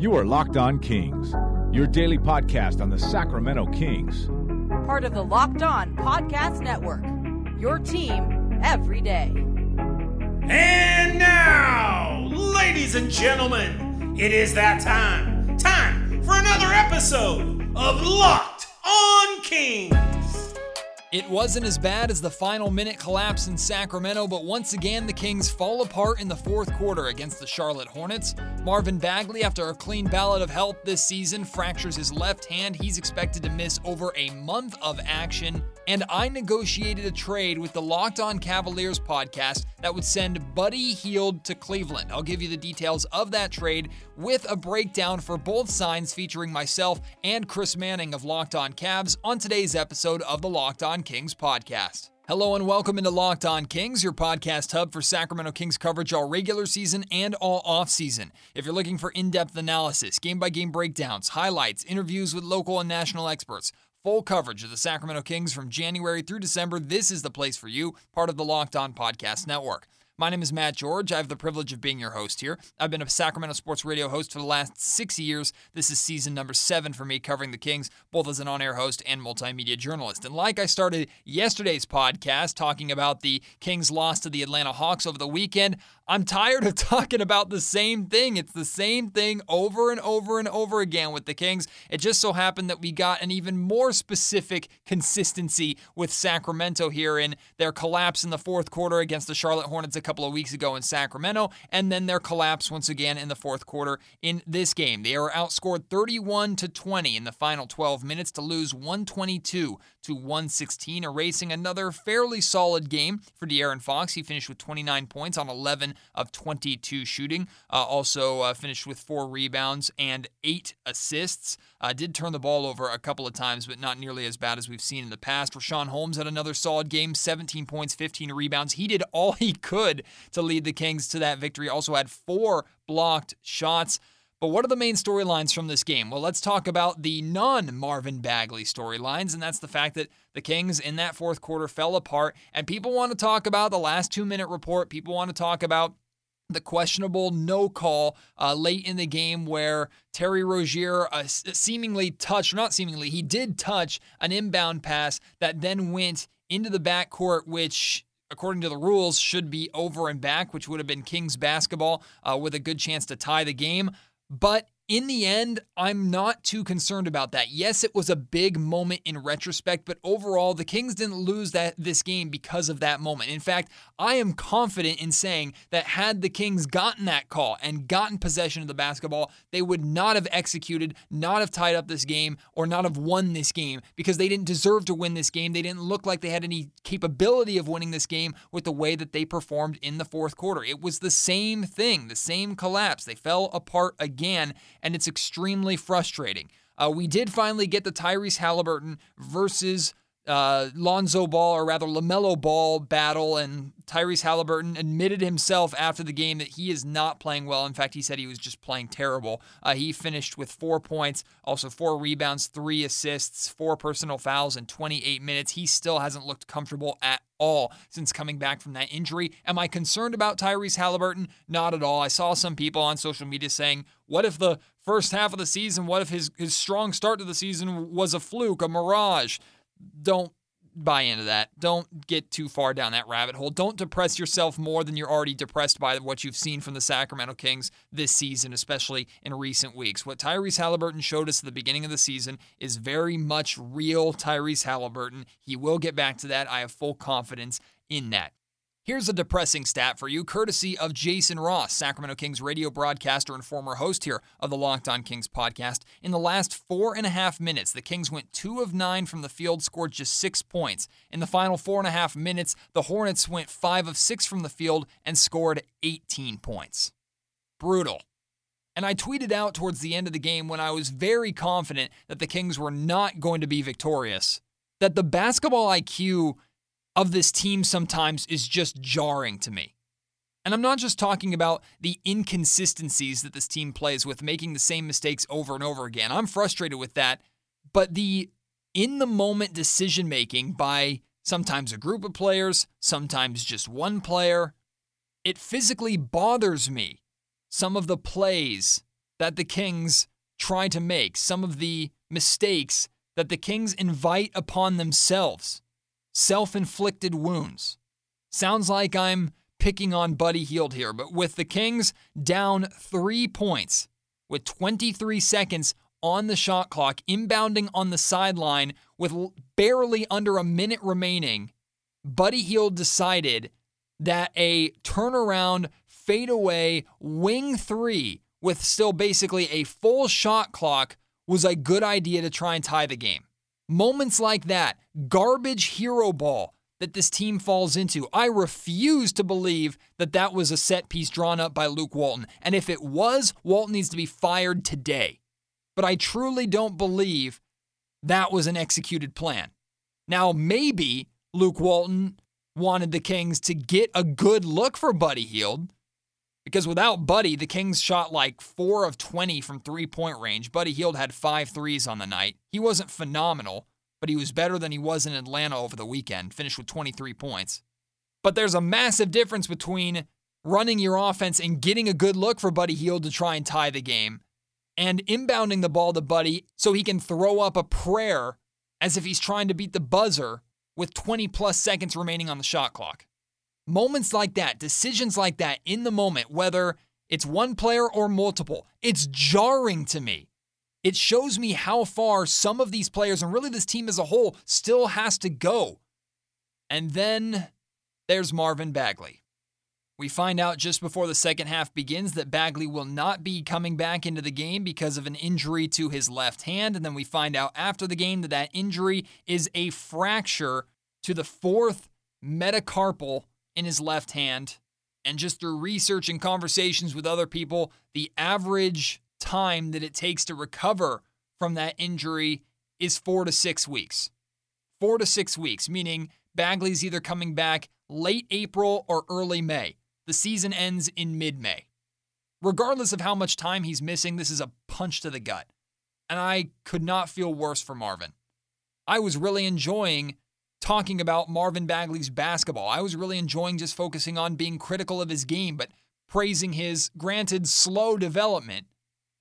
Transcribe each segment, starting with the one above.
You are Locked On Kings, your daily podcast on the Sacramento Kings. Part of the Locked On Podcast Network. Your team every day. And now, ladies and gentlemen, it is that time. Time for another episode of Locked On Kings. It wasn't as bad as the final minute collapse in Sacramento, but once again, the Kings fall apart in the fourth quarter against the Charlotte Hornets. Marvin Bagley, after a clean ballot of health this season, fractures his left hand. He's expected to miss over a month of action. And I negotiated a trade with the Locked On Cavaliers podcast that would send Buddy Hield to Cleveland. I'll give you the details of that trade with a breakdown for both signs featuring myself and Chris Manning of Locked On Cavs on today's episode of the Locked On Kings podcast. Hello and welcome into Locked On Kings, your podcast hub for Sacramento Kings coverage all regular season and all offseason. If you're looking for in depth analysis, game by game breakdowns, highlights, interviews with local and national experts, full coverage of the Sacramento Kings from January through December, this is the place for you, part of the Locked On Podcast Network. My name is Matt George. I have the privilege of being your host here. I've been a Sacramento Sports Radio host for the last six years. This is season number seven for me covering the Kings, both as an on air host and multimedia journalist. And like I started yesterday's podcast talking about the Kings' loss to the Atlanta Hawks over the weekend, I'm tired of talking about the same thing. It's the same thing over and over and over again with the Kings. It just so happened that we got an even more specific consistency with Sacramento here in their collapse in the fourth quarter against the Charlotte Hornets a couple of weeks ago in Sacramento, and then their collapse once again in the fourth quarter in this game. They were outscored 31 to 20 in the final 12 minutes to lose 122 to 116, erasing another fairly solid game for De'Aaron Fox. He finished with 29 points on 11 of 22 shooting. Uh, also uh, finished with four rebounds and eight assists. Uh, did turn the ball over a couple of times, but not nearly as bad as we've seen in the past. Richaun Holmes had another solid game 17 points, 15 rebounds. He did all he could to lead the Kings to that victory. Also had four blocked shots. But what are the main storylines from this game? Well, let's talk about the non Marvin Bagley storylines, and that's the fact that the Kings in that fourth quarter fell apart. And people want to talk about the last two minute report. People want to talk about the questionable no call uh, late in the game where Terry Rozier uh, seemingly touched, not seemingly, he did touch an inbound pass that then went into the backcourt, which according to the rules, should be over and back, which would have been Kings basketball uh, with a good chance to tie the game. But in the end, I'm not too concerned about that. Yes, it was a big moment in retrospect, but overall, the Kings didn't lose that this game because of that moment. In fact, I am confident in saying that had the Kings gotten that call and gotten possession of the basketball, they would not have executed, not have tied up this game, or not have won this game because they didn't deserve to win this game. They didn't look like they had any capability of winning this game with the way that they performed in the fourth quarter. It was the same thing, the same collapse. They fell apart again and it's extremely frustrating. Uh, we did finally get the Tyrese Halliburton versus uh, Lonzo Ball, or rather LaMelo Ball battle, and Tyrese Halliburton admitted himself after the game that he is not playing well. In fact, he said he was just playing terrible. Uh, he finished with four points, also four rebounds, three assists, four personal fouls in 28 minutes. He still hasn't looked comfortable at all since coming back from that injury. Am I concerned about Tyrese Halliburton? Not at all. I saw some people on social media saying, what if the first half of the season, what if his, his strong start to the season was a fluke, a mirage? Don't buy into that. Don't get too far down that rabbit hole. Don't depress yourself more than you're already depressed by what you've seen from the Sacramento Kings this season, especially in recent weeks. What Tyrese Halliburton showed us at the beginning of the season is very much real Tyrese Halliburton. He will get back to that. I have full confidence in that. Here's a depressing stat for you, courtesy of Jason Ross, Sacramento Kings radio broadcaster and former host here of the Locked On Kings podcast. In the last four and a half minutes, the Kings went two of nine from the field, scored just six points. In the final four and a half minutes, the Hornets went five of six from the field and scored 18 points. Brutal. And I tweeted out towards the end of the game when I was very confident that the Kings were not going to be victorious, that the basketball IQ of this team sometimes is just jarring to me. And I'm not just talking about the inconsistencies that this team plays with, making the same mistakes over and over again. I'm frustrated with that. But the in the moment decision making by sometimes a group of players, sometimes just one player, it physically bothers me. Some of the plays that the Kings try to make, some of the mistakes that the Kings invite upon themselves, self inflicted wounds. Sounds like I'm picking on Buddy Hield here, but with the Kings down three points with 23 seconds on the shot clock, inbounding on the sideline with barely under a minute remaining, Buddy Hield decided that a turnaround, fadeaway, wing three with still basically a full shot clock was a good idea to try and tie the game. Moments like that, garbage hero ball that this team falls into. I refuse to believe that that was a set piece drawn up by Luke Walton. And if it was, Walton needs to be fired today. But I truly don't believe that was an executed plan. Now, maybe Luke Walton wanted the Kings to get a good look for Buddy Hield. Because without Buddy, the Kings shot like 4 of 20 from three point range. Buddy Hield had five threes on the night. He wasn't phenomenal, but he was better than he was in Atlanta over the weekend, finished with 23 points. But there's a massive difference between running your offense and getting a good look for Buddy Hield to try and tie the game and inbounding the ball to Buddy so he can throw up a prayer as if he's trying to beat the buzzer with 20 plus seconds remaining on the shot clock. Moments like that, decisions like that in the moment, whether it's one player or multiple, it's jarring to me it shows me how far some of these players and really this team as a whole still has to go. And then there's Marvin Bagley. We find out just before the second half begins that Bagley will not be coming back into the game because of an injury to his left hand. And then we find out after the game that that injury is a fracture to the fourth metacarpal in his left hand. And just through research and conversations with other people, the average time that it takes to recover from that injury is four to six weeks. Four to six weeks, meaning Bagley's either coming back late April or early May. The season ends in mid May. Regardless of how much time he's missing, this is a punch to the gut. And I could not feel worse for Marvin. I was really enjoying talking about Marvin Bagley's basketball. I was really enjoying just focusing on being critical of his game, but praising his granted slow development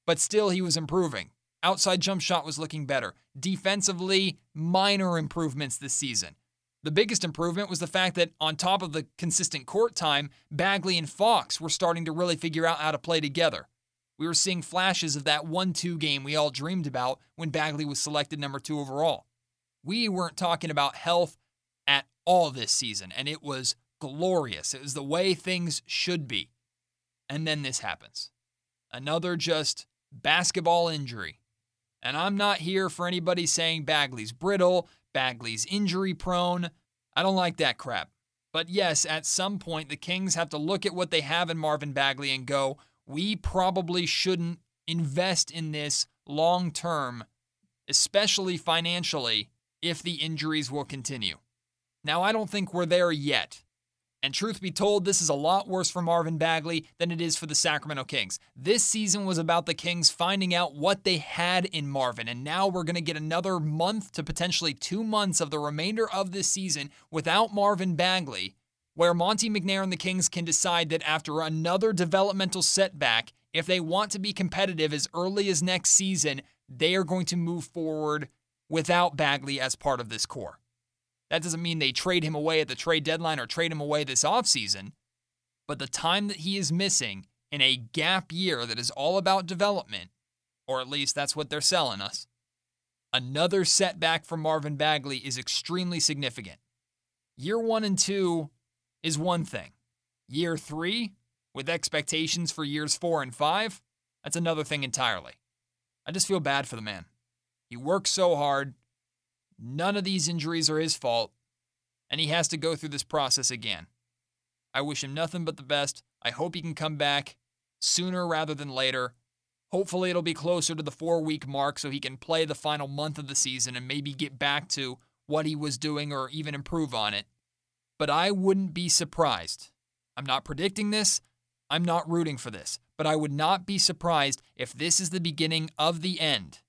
but still he was improving. Outside jump shot was looking better. Defensively, minor improvements this season. The biggest improvement was the fact that, on top of the consistent court time, Bagley and Fox were starting to really figure out how to play together. We were seeing flashes of that 1 2 game we all dreamed about when Bagley was selected number two overall. We weren't talking about health at all this season, and it was glorious. It was the way things should be. And then this happens. Another just basketball injury. And I'm not here for anybody saying Bagley's brittle, Bagley's injury prone. I don't like that crap. But yes, at some point, the Kings have to look at what they have in Marvin Bagley and go, we probably shouldn't invest in this long term, especially financially, if the injuries will continue. Now, I don't think we're there yet. And truth be told, this is a lot worse for Marvin Bagley than it is for the Sacramento Kings. This season was about the Kings finding out what they had in Marvin, and now we're going to get another month to potentially two months of the remainder of this season without Marvin Bagley, where Monte McNair and the Kings can decide that after another developmental setback, if they want to be competitive as early as next season, they are going to move forward without Bagley as part of this core. That doesn't mean they trade him away at the trade deadline or trade him away this offseason. But the time that he is missing in a gap year that is all about development, or at least that's what they're selling us, another setback for Marvin Bagley is extremely significant. Year one and two is one thing. Year three, with expectations for years four and five, that's another thing entirely. I just feel bad for the man. He works so hard, None of these injuries are his fault, and he has to go through this process again. I wish him nothing but the best. I hope he can come back sooner rather than later. Hopefully, it'll be closer to the four week mark so he can play the final month of the season and maybe get back to what he was doing or even improve on it. But I wouldn't be surprised. I'm not predicting this. I'm not rooting for this. But I would not be surprised if this is the beginning of the end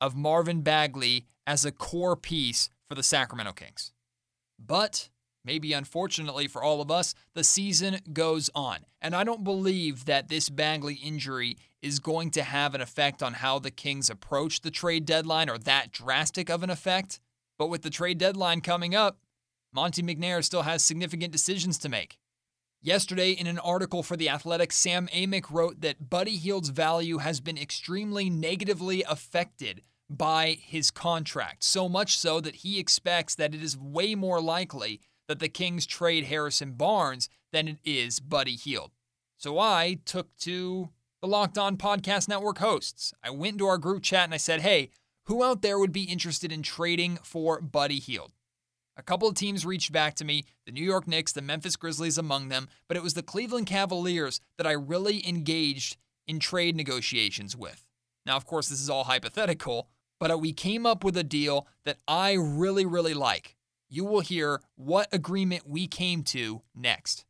of Marvin Bagley as a core piece for the Sacramento Kings. But maybe unfortunately for all of us, the season goes on. And I don't believe that this Bagley injury is going to have an effect on how the Kings approach the trade deadline or that drastic of an effect. But with the trade deadline coming up, Monte McNair still has significant decisions to make. Yesterday, in an article for The Athletic, Sam Amick wrote that Buddy Hield's value has been extremely negatively affected by his contract, so much so that he expects that it is way more likely that the Kings trade Harrison Barnes than it is Buddy Hield. So I took to the Locked On Podcast Network hosts. I went into our group chat and I said, hey, who out there would be interested in trading for Buddy Hield? A couple of teams reached back to me, the New York Knicks, the Memphis Grizzlies among them, but it was the Cleveland Cavaliers that I really engaged in trade negotiations with. Now, of course, this is all hypothetical, but uh, we came up with a deal that I really, really like. You will hear what agreement we came to next.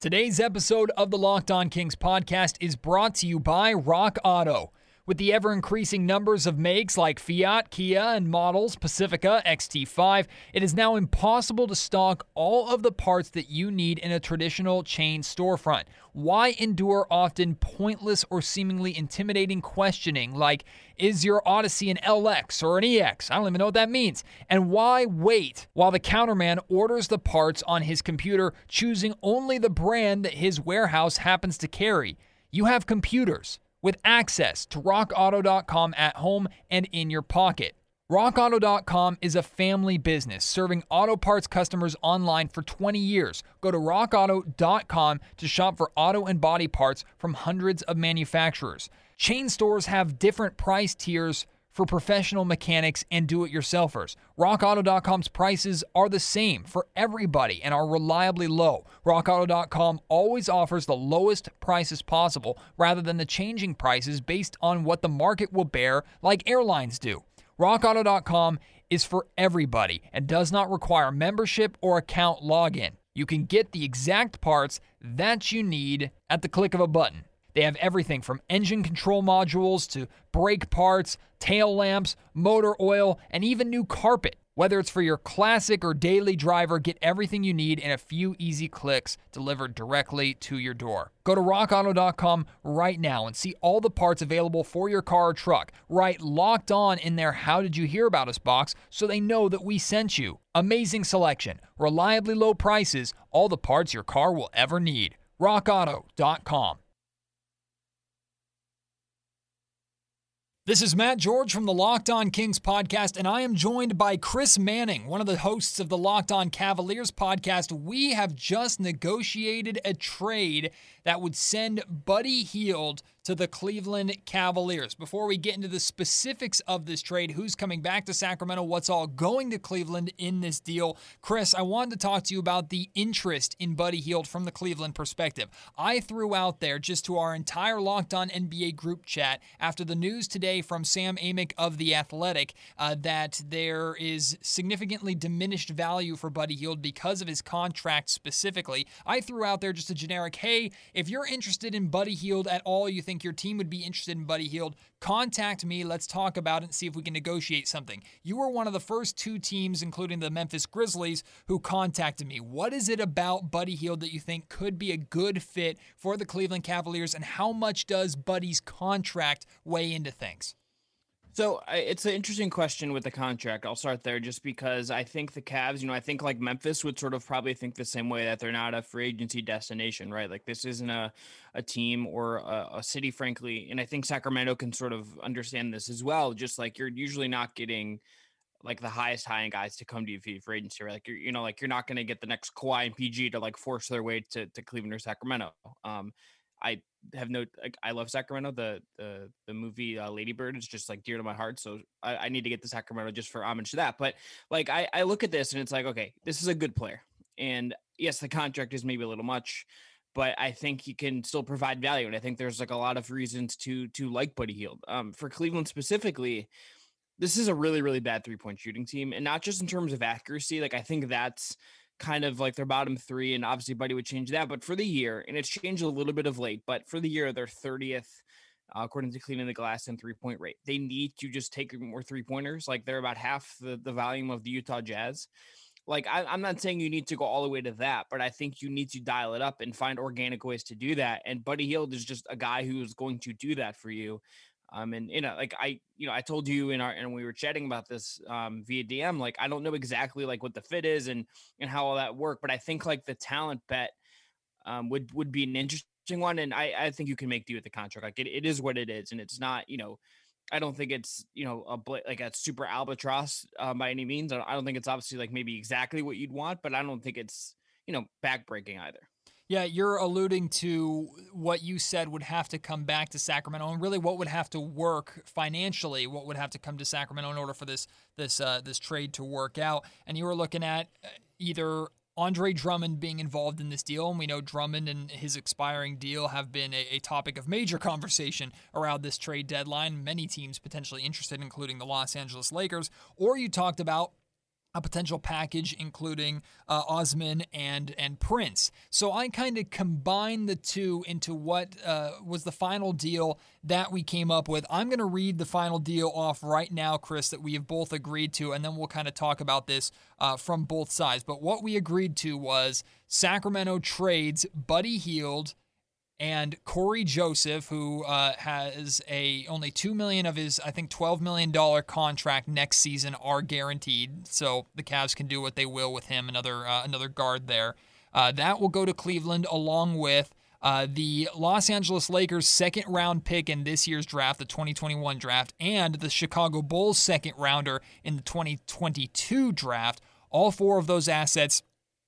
Today's episode of the Locked On Kings podcast is brought to you by Rock Auto. With the ever increasing numbers of makes like Fiat, Kia, and models Pacifica, XT5, it is now impossible to stock all of the parts that you need in a traditional chain storefront. Why endure often pointless or seemingly intimidating questioning like, is your Odyssey an LX or an EX? I don't even know what that means. And why wait while the counterman orders the parts on his computer, choosing only the brand that his warehouse happens to carry? You have computers with access to rockauto.com at home and in your pocket. RockAuto.com is a family business serving auto parts customers online for 20 years. Go to RockAuto.com to shop for auto and body parts from hundreds of manufacturers. Chain stores have different price tiers for professional mechanics and do it yourselfers. RockAuto.com's prices are the same for everybody and are reliably low. RockAuto.com always offers the lowest prices possible rather than the changing prices based on what the market will bear, like airlines do. RockAuto.com is for everybody and does not require membership or account login. You can get the exact parts that you need at the click of a button. They have everything from engine control modules to brake parts, tail lamps, motor oil, and even new carpet. Whether it's for your classic or daily driver, get everything you need in a few easy clicks delivered directly to your door. Go to rockauto.com right now and see all the parts available for your car or truck. Write locked on in their How Did You Hear About Us box so they know that we sent you. Amazing selection, reliably low prices, all the parts your car will ever need. rockauto.com. This is Matt George from the Locked On Kings podcast, and I am joined by Chris Manning, one of the hosts of the Locked On Cavaliers podcast. We have just negotiated a trade that would send Buddy Hield to the Cleveland Cavaliers. Before we get into the specifics of this trade, who's coming back to Sacramento, what's all going to Cleveland in this deal, Chris, I wanted to talk to you about the interest in Buddy Hield from the Cleveland perspective. I threw out there just to our entire Locked On NBA group chat after the news today from Sam Amick of The Athletic uh, that there is significantly diminished value for Buddy Hield because of his contract specifically. I threw out there just a generic, hey, if you're interested in Buddy Hield at all, you think your team would be interested in Buddy Hield, contact me. Let's talk about it and see if we can negotiate something. You were one of the first two teams, including the Memphis Grizzlies, who contacted me. What is it about Buddy Hield that you think could be a good fit for the Cleveland Cavaliers, and how much does Buddy's contract weigh into things? So it's an interesting question with the contract. I'll start there just because I think the Cavs, you know, I think like Memphis would sort of probably think the same way that they're not a free agency destination, right? Like this isn't a, a team or a, a city, frankly. And I think Sacramento can sort of understand this as well. Just like you're usually not getting like the highest high end guys to come to you for free agency, right? Like you're, you know, like you're not going to get the next Kawhi and PG to like force their way to, to Cleveland or Sacramento. Um, I have no like I love Sacramento. The the the movie uh, Lady Bird is just like dear to my heart. So I, I need to get the Sacramento just for homage to that. But like I, I look at this and it's like, okay, this is a good player. And yes, the contract is maybe a little much, but I think he can still provide value. And I think there's like a lot of reasons to to like Buddy Hield. Um for Cleveland specifically, this is a really, really bad three-point shooting team. And not just in terms of accuracy, like I think that's kind of like their bottom three, and obviously Buddy would change that. But for the year, and it's changed a little bit of late, but for the year, they're 30th. Uh, according to cleaning the glass and three point rate, they need to just take more three pointers. Like they're about half the, the volume of the Utah Jazz. Like I, I'm not saying you need to go all the way to that, but I think you need to dial it up and find organic ways to do that. And Buddy Hield is just a guy who is going to do that for you. Um, and you know, like I, you know, I told you in our and we were chatting about this um, via DM. Like I don't know exactly like what the fit is and and how all that work, but I think like the talent bet um, would would be an interesting one. And I I think you can make do with the contract. Like it, it is what it is, and it's not you know. I don't think it's you know a like a super albatross uh, by any means. I don't think it's obviously like maybe exactly what you'd want, but I don't think it's you know backbreaking either. Yeah, you're alluding to what you said would have to come back to Sacramento, and really what would have to work financially, what would have to come to Sacramento in order for this this uh, this trade to work out. And you were looking at uh, either Andre Drummond being involved in this deal, and we know Drummond and his expiring deal have been a, a, topic of major conversation around this trade deadline. Many teams potentially interested, including the Los Angeles Lakers. Or you talked about a potential package including uh, Osman and and Prince. So I kind of combined the two into what uh, was the final deal that we came up with. I'm going to read the final deal off right now, Chris, that we have both agreed to, and then we'll kind of talk about this uh, from both sides. But what we agreed to was Sacramento trades Buddy Hield and Cory Joseph, who uh, has a only two million of his, I think, twelve million dollar contract next season are guaranteed. So the Cavs can do what they will with him. Another uh, another guard there. Uh, that will go to Cleveland along with. Uh, the Los Angeles Lakers' second round pick in this year's draft, the 2021 draft, and the Chicago Bulls' second rounder in the 2022 draft. All four of those assets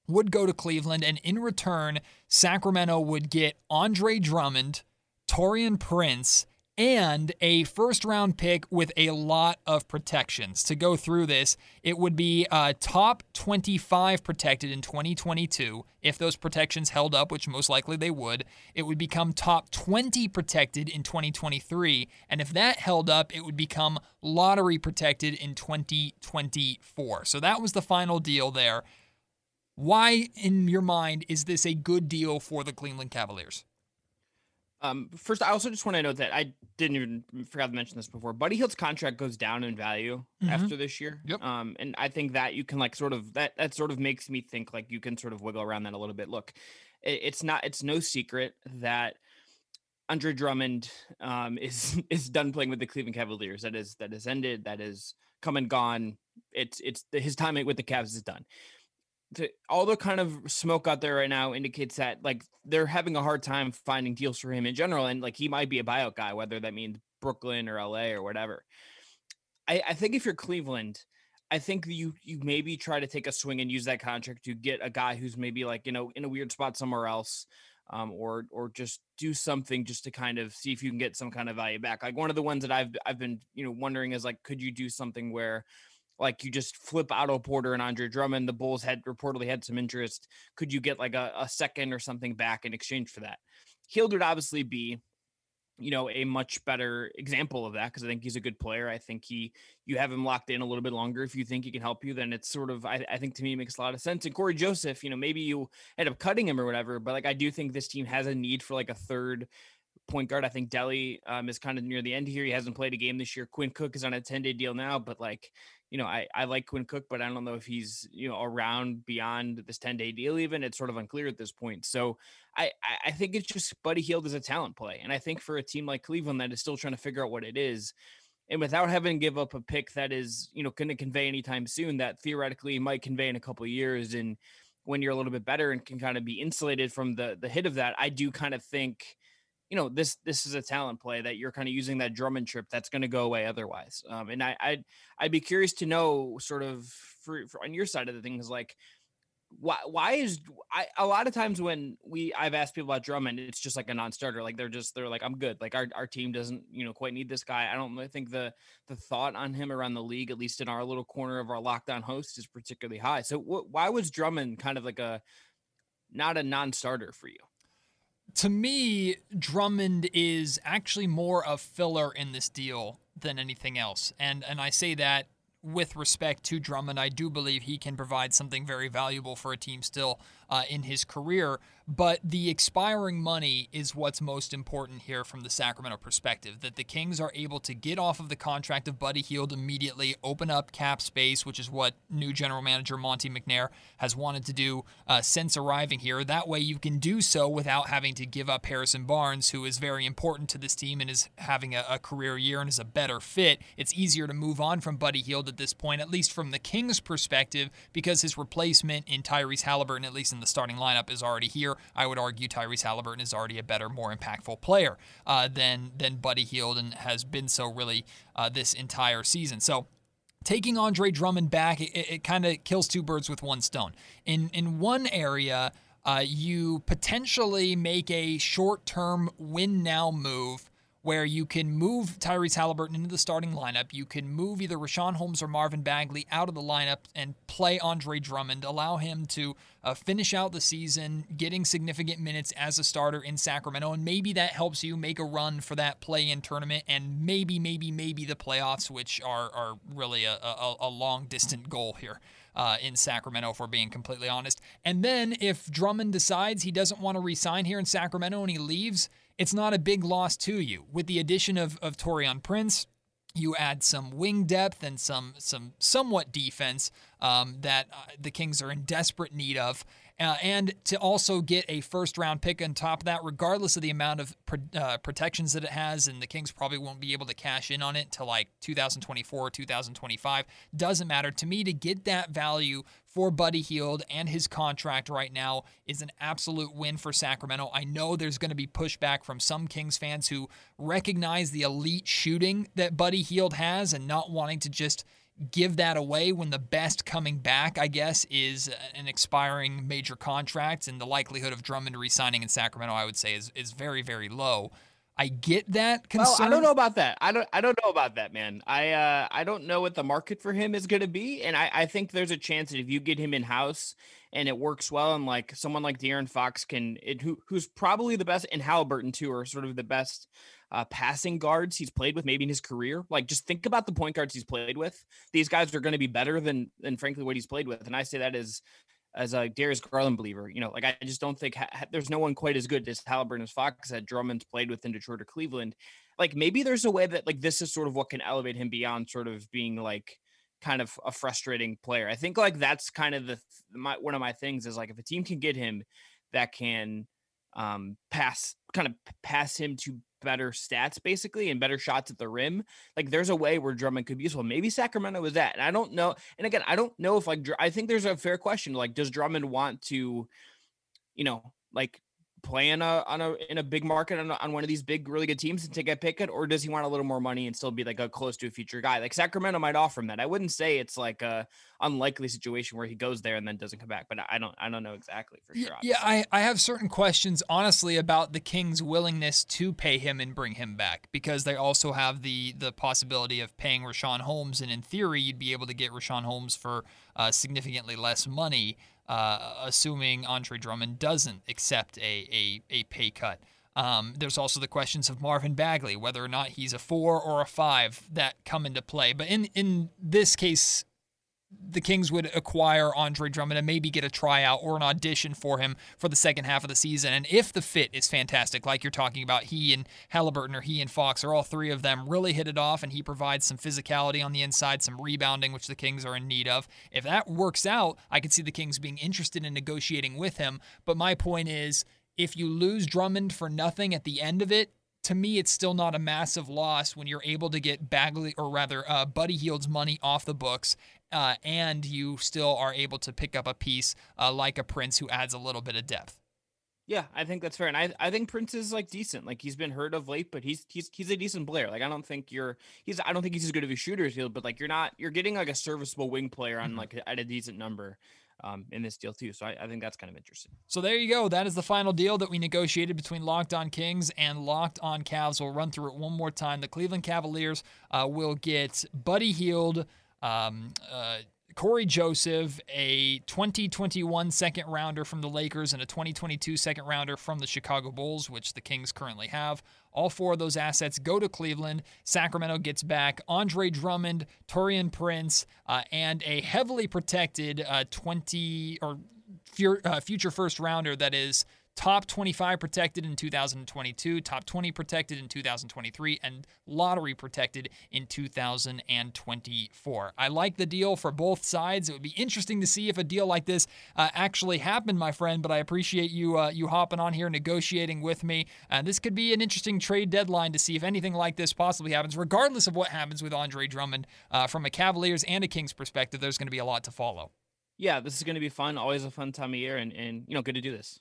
would go to Cleveland, and in return, Sacramento would get Andre Drummond, Taurean Prince, and a first round pick with a lot of protections. To go through this, it would be uh, top 25 protected in 2022 if those protections held up, which most likely they would. It would become top 20 protected in 2023, and if that held up, it would become lottery protected in 2024. So that was the final deal there. Why, in your mind, is this a good deal for the Cleveland Cavaliers? Um, first, I also just want to note that I didn't even forgot to mention this before. Buddy Hield's contract goes down in value mm-hmm. after this year. Yep. Um, and I think that you can like sort of that that sort of makes me think like you can sort of wiggle around that a little bit. Look, it, it's not it's no secret that Andre Drummond um, is is done playing with the Cleveland Cavaliers. That is that is ended. That is come and gone. It's it's his time with the Cavs is done to, all the kind of smoke out there right now indicates that like they're having a hard time finding deals for him in general, and like he might be a buyout guy, whether that means Brooklyn or LA or whatever. I, I think if you're Cleveland, I think you you maybe try to take a swing and use that contract to get a guy who's maybe like you know in a weird spot somewhere else, um, or or just do something just to kind of see if you can get some kind of value back. Like one of the ones that I've I've been you know wondering is like could you do something where like you just flip Otto Porter and Andre Drummond. The Bulls had reportedly had some interest. Could you get like a, a second or something back in exchange for that? Hield would obviously be, you know, a much better example of that because I think he's a good player. I think he you have him locked in a little bit longer. If you think he can help you, then it's sort of I, I think to me makes a lot of sense. And Cory Joseph, you know, maybe you end up cutting him or whatever, but like I do think this team has a need for like a third point guard. I think Delly um, is kind of near the end here. He hasn't played a game this year. Quinn Cook is on a 10 day deal now, but like you know, I, I like Quinn Cook, but I don't know if he's, you know, around beyond this 10 day deal, even. It's sort of unclear at this point. So I, I think it's just Buddy Hield is a talent play. And I think for a team like Cleveland that is still trying to figure out what it is, and without having to give up a pick that is, you know, going to convey anytime soon, that theoretically might convey in a couple years. And when you're a little bit better and can kind of be insulated from the the hit of that, I do kind of think you know this this is a talent play that you're kind of using that Drummond trip that's going to go away otherwise. Um, and I I'd I'd be curious to know sort of for, for on your side of the things like why why is I a lot of times when we I've asked people about Drummond, it's just like a non-starter. Like they're just they're like I'm good. Like our, our team doesn't you know quite need this guy. I don't I think the the thought on him around the league, at least in our little corner of our Locked On host, is particularly high. So wh- why was Drummond kind of like a not a non-starter for you? To me, Drummond is actually more a filler in this deal than anything else. And and I say that with respect to Drummond, I do believe he can provide something very valuable for a team still uh, in his career. But the expiring money is what's most important here from the Sacramento perspective. That the Kings are able to get off of the contract of Buddy Hield immediately, open up cap space, which is what new general manager Monte McNair has wanted to do uh, since arriving here. That way, you can do so without having to give up Harrison Barnes, who is very important to this team and is having a, a career year and is a better fit. It's easier to move on from Buddy Hield at this point, at least from the Kings' perspective, because his replacement in Tyrese Halliburton, at least in the starting lineup, is already here. I would argue Tyrese Halliburton is already a better, more impactful player uh, than than Buddy Hield and has been so really uh, this entire season. So taking Andre Drummond back, it, it kind of kills two birds with one stone. In in one area, uh, you potentially make a short-term win now move where you can move Tyrese Halliburton into the starting lineup. You can move either Richaun Holmes or Marvin Bagley out of the lineup and play Andre Drummond, allow him to uh, finish out the season getting significant minutes as a starter in Sacramento. And maybe that helps you make a run for that play in tournament and maybe, maybe, maybe the playoffs, which are, are really a, a, a long distant goal here. Uh, in Sacramento, if we're being completely honest. And then if Drummond decides he doesn't want to resign here in Sacramento and he leaves, it's not a big loss to you. With the addition of, of Taurean Prince, you add some wing depth and some some somewhat defense um, that uh, the Kings are in desperate need of, uh, and to also get a first round pick on top of that, regardless of the amount of pro- uh, protections that it has, and the Kings probably won't be able to cash in on it till like 2024 2025. Doesn't matter to me to get that value for Buddy Hield and his contract right now is an absolute win for Sacramento. I know there's going to be pushback from some Kings fans who recognize the elite shooting that Buddy Hield has and not wanting to just give that away when the best coming back, I guess, is an expiring major contract, and the likelihood of Drummond resigning in Sacramento, I would say, is is very very low. I get that concern. Well, I don't know about that. I don't. I don't know about that, man. I uh, I don't know what the market for him is going to be, and I, I think there's a chance that if you get him in house and it works well, and like someone like De'Aaron Fox can, it, who who's probably the best, and Halliburton too, are sort of the best uh, passing guards he's played with, maybe in his career. Like, just think about the point guards he's played with. These guys are going to be better than than frankly what he's played with, and I say that as as a Darius Garland believer. You know, like I just don't think ha- there's no one quite as good as Halliburton as Fox that Drummond's played with in Detroit or Cleveland. Like maybe there's a way that like this is sort of what can elevate him beyond sort of being like kind of a frustrating player. I think like that's kind of the my one of my things is like if a team can get him that can um pass kind of pass him to better stats basically and better shots at the rim. Like there's a way where Drummond could be useful. Maybe Sacramento is that. And I don't know. And again, I don't know if like I think there's a fair question. Like, does Drummond want to, you know, like play in a on a in a big market on, on one of these big really good teams and take a pick it, or does he want a little more money and still be like a close to a future guy? Like Sacramento might offer him that. I wouldn't say it's like a unlikely situation where he goes there and then doesn't come back, but I don't I don't know exactly for sure. Obviously. Yeah, I, I have certain questions honestly about the Kings' willingness to pay him and bring him back because they also have the the possibility of paying Richaun Holmes, and in theory, you'd be able to get Richaun Holmes for uh, significantly less money uh, assuming Andre Drummond doesn't accept a, a, a pay cut. Um, there's also the questions of Marvin Bagley, whether or not he's a four or a five that come into play. But in, in this case, the Kings would acquire Andre Drummond and maybe get a tryout or an audition for him for the second half of the season. And if the fit is fantastic, like you're talking about, he and Halliburton or he and Fox or all three of them really hit it off and he provides some physicality on the inside, some rebounding, which the Kings are in need of. If that works out, I could see the Kings being interested in negotiating with him. But my point is, if you lose Drummond for nothing at the end of it, to me, it's still not a massive loss when you're able to get Bagley, or rather, uh, Buddy Hield's money off the books, uh, and you still are able to pick up a piece uh, like a Prince who adds a little bit of depth. Yeah, I think that's fair, and I I think Prince is like decent. Like he's been hurt of late, but he's he's he's a decent player. Like I don't think you're he's I don't think he's as good of a shooter as but like you're not you're getting like a serviceable wing player on mm-hmm. like at a decent number um, in this deal too. So I, I, think that's kind of interesting. So there you go. That is the final deal that we negotiated between Locked On Kings and Locked On Cavs. We'll run through it one more time. The Cleveland Cavaliers uh, will get Buddy Hield. Um, uh, Cory Joseph, a 2021 second rounder from the Lakers, and a 2022 second rounder from the Chicago Bulls, which the Kings currently have. All four of those assets go to Cleveland. Sacramento gets back Andre Drummond, Taurean Prince, uh, and a heavily protected uh, 20 or uh, future first rounder that is top 25 protected in 2022, top 20 protected in 2023, and lottery protected in 2024. I like the deal for both sides. It would be interesting to see if a deal like this uh, actually happened, my friend. But I appreciate you uh, you hopping on here negotiating with me. Uh, this could be an interesting trade deadline to see if anything like this possibly happens, regardless of what happens with Andre Drummond. Uh, from a Cavaliers and a Kings perspective, there's going to be a lot to follow. Yeah, this is going to be fun. Always a fun time of year, and, and you know, good to do this.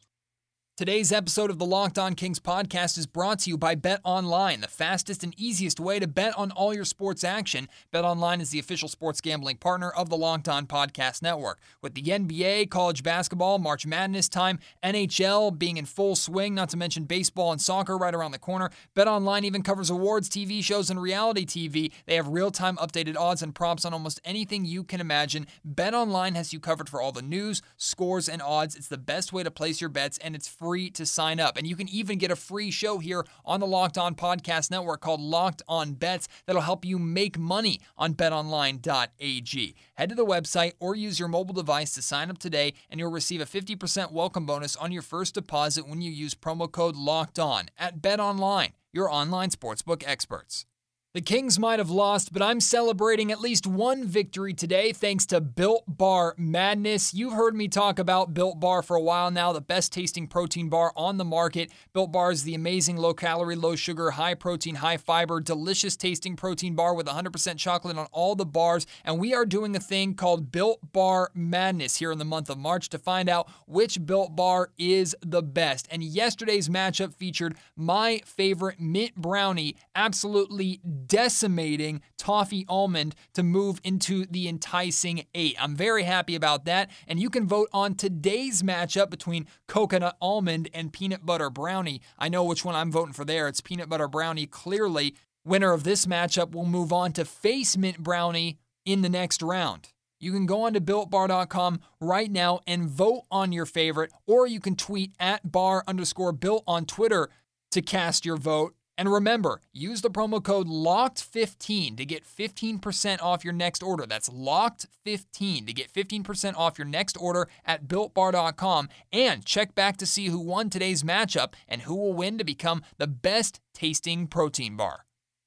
Today's episode of the Locked On Kings podcast is brought to you by Bet Online, the fastest and easiest way to bet on all your sports action. Bet Online is the official sports gambling partner of the Locked On Podcast Network. With the NBA, college basketball, March Madness time, NHL being in full swing, not to mention baseball and soccer right around the corner, Bet Online even covers awards, TV shows, and reality TV. They have real time updated odds and props on almost anything you can imagine. Bet Online has you covered for all the news, scores, and odds. It's the best way to place your bets, and it's free to sign up. And you can even get a free show here on the Locked On Podcast Network called Locked On Bets that'll help you make money on betonline.ag. Head to the website or use your mobile device to sign up today, and you'll receive a 50% welcome bonus on your first deposit when you use promo code Locked On at BetOnline, your online sportsbook experts. The Kings might have lost, but I'm celebrating at least one victory today thanks to Built Bar Madness. You've heard me talk about Built Bar for a while now, the best tasting protein bar on the market. Built Bar is the amazing low calorie, low sugar, high protein, high fiber, delicious tasting protein bar with 100% chocolate on all the bars. And we are doing a thing called Built Bar Madness here in the month of March to find out which Built Bar is the best. And yesterday's matchup featured my favorite mint brownie, absolutely decimating toffee almond to move into the enticing eight. I'm very happy about that. And you can vote on today's matchup between coconut almond and peanut butter brownie. I know which one I'm voting for there. It's peanut butter brownie, clearly. Winner of this matchup will move on to face mint brownie in the next round. You can go on to builtbar.com right now and vote on your favorite, or you can tweet at bar underscore built on Twitter to cast your vote. And remember, use the promo code LOCKED15 to get 15% off your next order. That's LOCKED15 to get 15% off your next order at builtbar.com. And check back to see who won today's matchup and who will win to become the best tasting protein bar.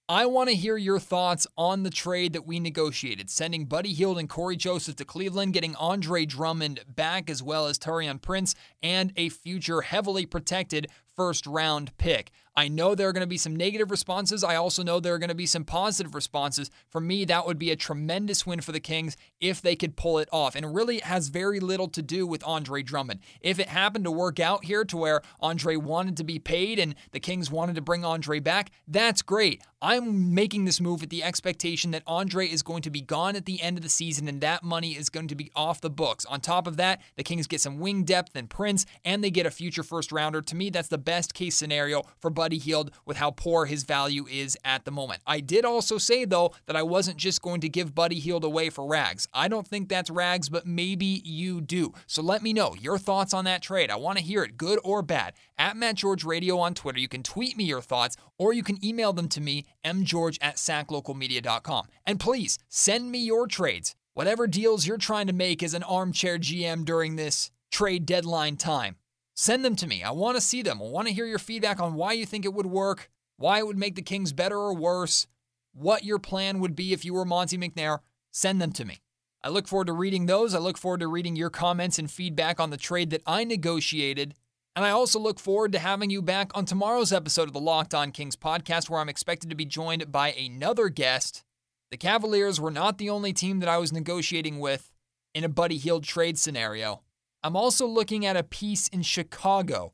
I want to hear your thoughts on the trade that we negotiated, sending Buddy Hield and Cory Joseph to Cleveland, getting Andre Drummond back, as well as Taurean Prince, and a future heavily protected first round pick. I know there are going to be some negative responses. I also know there are going to be some positive responses. For me, that would be a tremendous win for the Kings if they could pull it off. And really, it has very little to do with Andre Drummond. If it happened to work out here to where Andre wanted to be paid and the Kings wanted to bring Andre back, that's great. I'm making this move with the expectation that Andre is going to be gone at the end of the season and that money is going to be off the books. On top of that, the Kings get some wing depth and Prince, and they get a future first rounder. To me, that's the best case scenario for Buddy with how poor his value is at the moment. I did also say, though, that I wasn't just going to give Buddy Hield away for rags. I don't think that's rags, but maybe you do. So let me know your thoughts on that trade. I want to hear it, good or bad. At Matt George Radio on Twitter, you can tweet me your thoughts or you can email them to me, mgeorge at saclocalmedia.com. And please send me your trades. Whatever deals you're trying to make as an armchair GM during this trade deadline time. Send them to me. I want to see them. I want to hear your feedback on why you think it would work, why it would make the Kings better or worse, what your plan would be if you were Monte McNair. Send them to me. I look forward to reading those. I look forward to reading your comments and feedback on the trade that I negotiated. And I also look forward to having you back on tomorrow's episode of the Locked On Kings podcast, where I'm expected to be joined by another guest. The Cavaliers were not the only team that I was negotiating with in a Buddy Hield trade scenario. I'm also looking at a piece in Chicago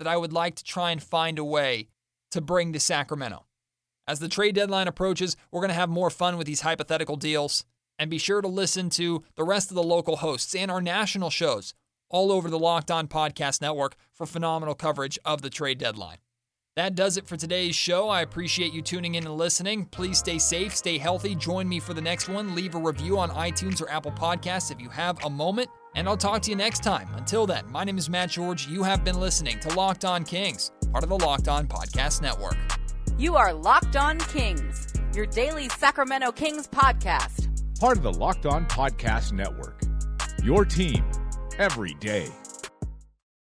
that I would like to try and find a way to bring to Sacramento. As the trade deadline approaches, we're going to have more fun with these hypothetical deals. And be sure to listen to the rest of the local hosts and our national shows all over the Locked On Podcast Network for phenomenal coverage of the trade deadline. That does it for today's show. I appreciate you tuning in and listening. Please stay safe, stay healthy. Join me for the next one. Leave a review on iTunes or Apple Podcasts if you have a moment. And I'll talk to you next time. Until then, my name is Matt George. You have been listening to Locked On Kings, part of the Locked On Podcast Network. You are Locked On Kings, your daily Sacramento Kings podcast. Part of the Locked On Podcast Network. Your team every day.